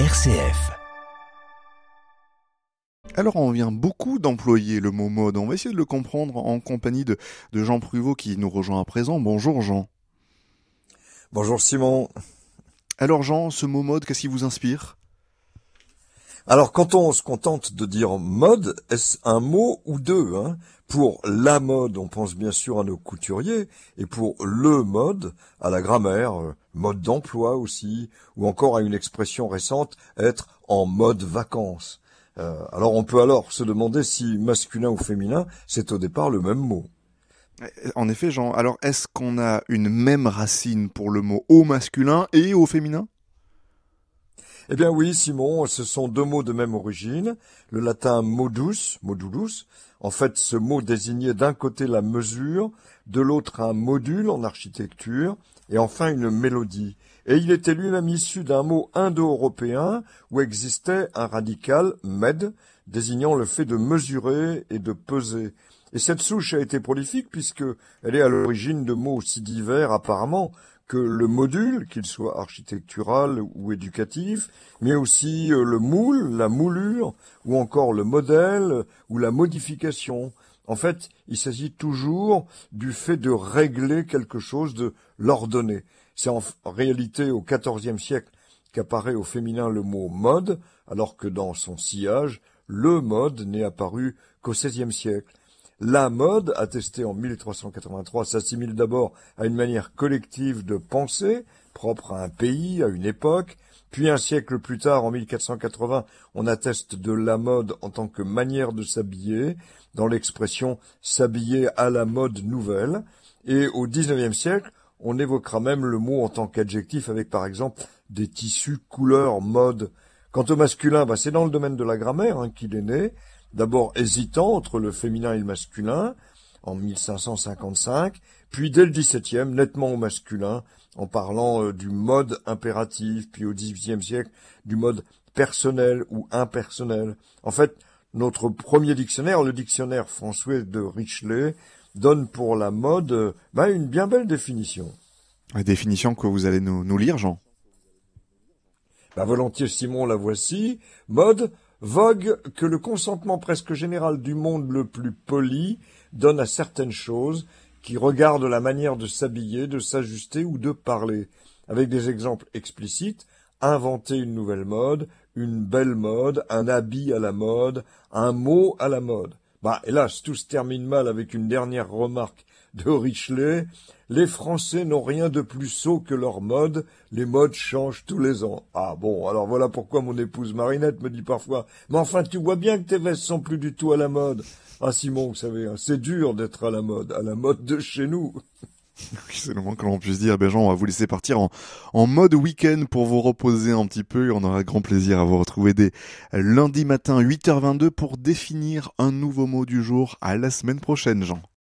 RCF. Alors on vient beaucoup d'employer le mot mode. On va essayer de le comprendre en compagnie de, de Jean Pruvot qui nous rejoint à présent. Bonjour Jean. Bonjour Simon. Alors Jean, ce mot mode, qu'est-ce qui vous inspire? Alors quand on se contente de dire mode, est-ce un mot ou deux hein? Pour la mode, on pense bien sûr à nos couturiers, et pour le mode, à la grammaire, euh, mode d'emploi aussi, ou encore à une expression récente, être en mode vacances. Euh, alors on peut alors se demander si masculin ou féminin, c'est au départ le même mot. En effet, Jean, alors est-ce qu'on a une même racine pour le mot au masculin et au féminin? Eh bien oui, Simon, ce sont deux mots de même origine. Le latin modus, modulus, en fait ce mot désignait d'un côté la mesure, de l'autre un module en architecture, et enfin une mélodie. Et il était lui-même issu d'un mot indo-européen où existait un radical med, désignant le fait de mesurer et de peser. Et cette souche a été prolifique puisque elle est à l'origine de mots aussi divers apparemment que le module, qu'il soit architectural ou éducatif, mais aussi euh, le moule, la moulure, ou encore le modèle ou la modification. En fait, il s'agit toujours du fait de régler quelque chose, de l'ordonner. C'est en réalité au XIVe siècle qu'apparaît au féminin le mot mode, alors que dans son sillage, le mode n'est apparu qu'au XVIe siècle. La mode, attestée en 1383, s'assimile d'abord à une manière collective de penser, propre à un pays, à une époque, puis un siècle plus tard, en 1480, on atteste de la mode en tant que manière de s'habiller, dans l'expression s'habiller à la mode nouvelle, et au XIXe siècle, on évoquera même le mot en tant qu'adjectif avec par exemple des tissus, couleurs, mode. Quant au masculin, bah, c'est dans le domaine de la grammaire hein, qu'il est né, d'abord hésitant entre le féminin et le masculin, en 1555, puis dès le XVIIe, nettement au masculin, en parlant euh, du mode impératif, puis au XVIIIe siècle, du mode personnel ou impersonnel. En fait, notre premier dictionnaire, le dictionnaire François de Richelet, donne pour la mode bah, une bien belle définition. La définition que vous allez nous, nous lire, Jean bah, Volontiers, Simon, la voici. Mode, vogue que le consentement presque général du monde le plus poli donne à certaines choses qui regardent la manière de s'habiller, de s'ajuster ou de parler. Avec des exemples explicites, inventer une nouvelle mode, une belle mode, un habit à la mode, un mot à la mode. Bah, hélas, tout se termine mal avec une dernière remarque de Richelet. Les Français n'ont rien de plus sot que leur mode. Les modes changent tous les ans. Ah bon, alors voilà pourquoi mon épouse Marinette me dit parfois, mais enfin, tu vois bien que tes vestes sont plus du tout à la mode. Ah Simon, vous savez, hein, c'est dur d'être à la mode, à la mode de chez nous. C'est le moins que l'on puisse dire. Ben Jean, on va vous laisser partir en, en mode week-end pour vous reposer un petit peu. On aura grand plaisir à vous retrouver dès lundi matin 8h22 pour définir un nouveau mot du jour. À la semaine prochaine, Jean.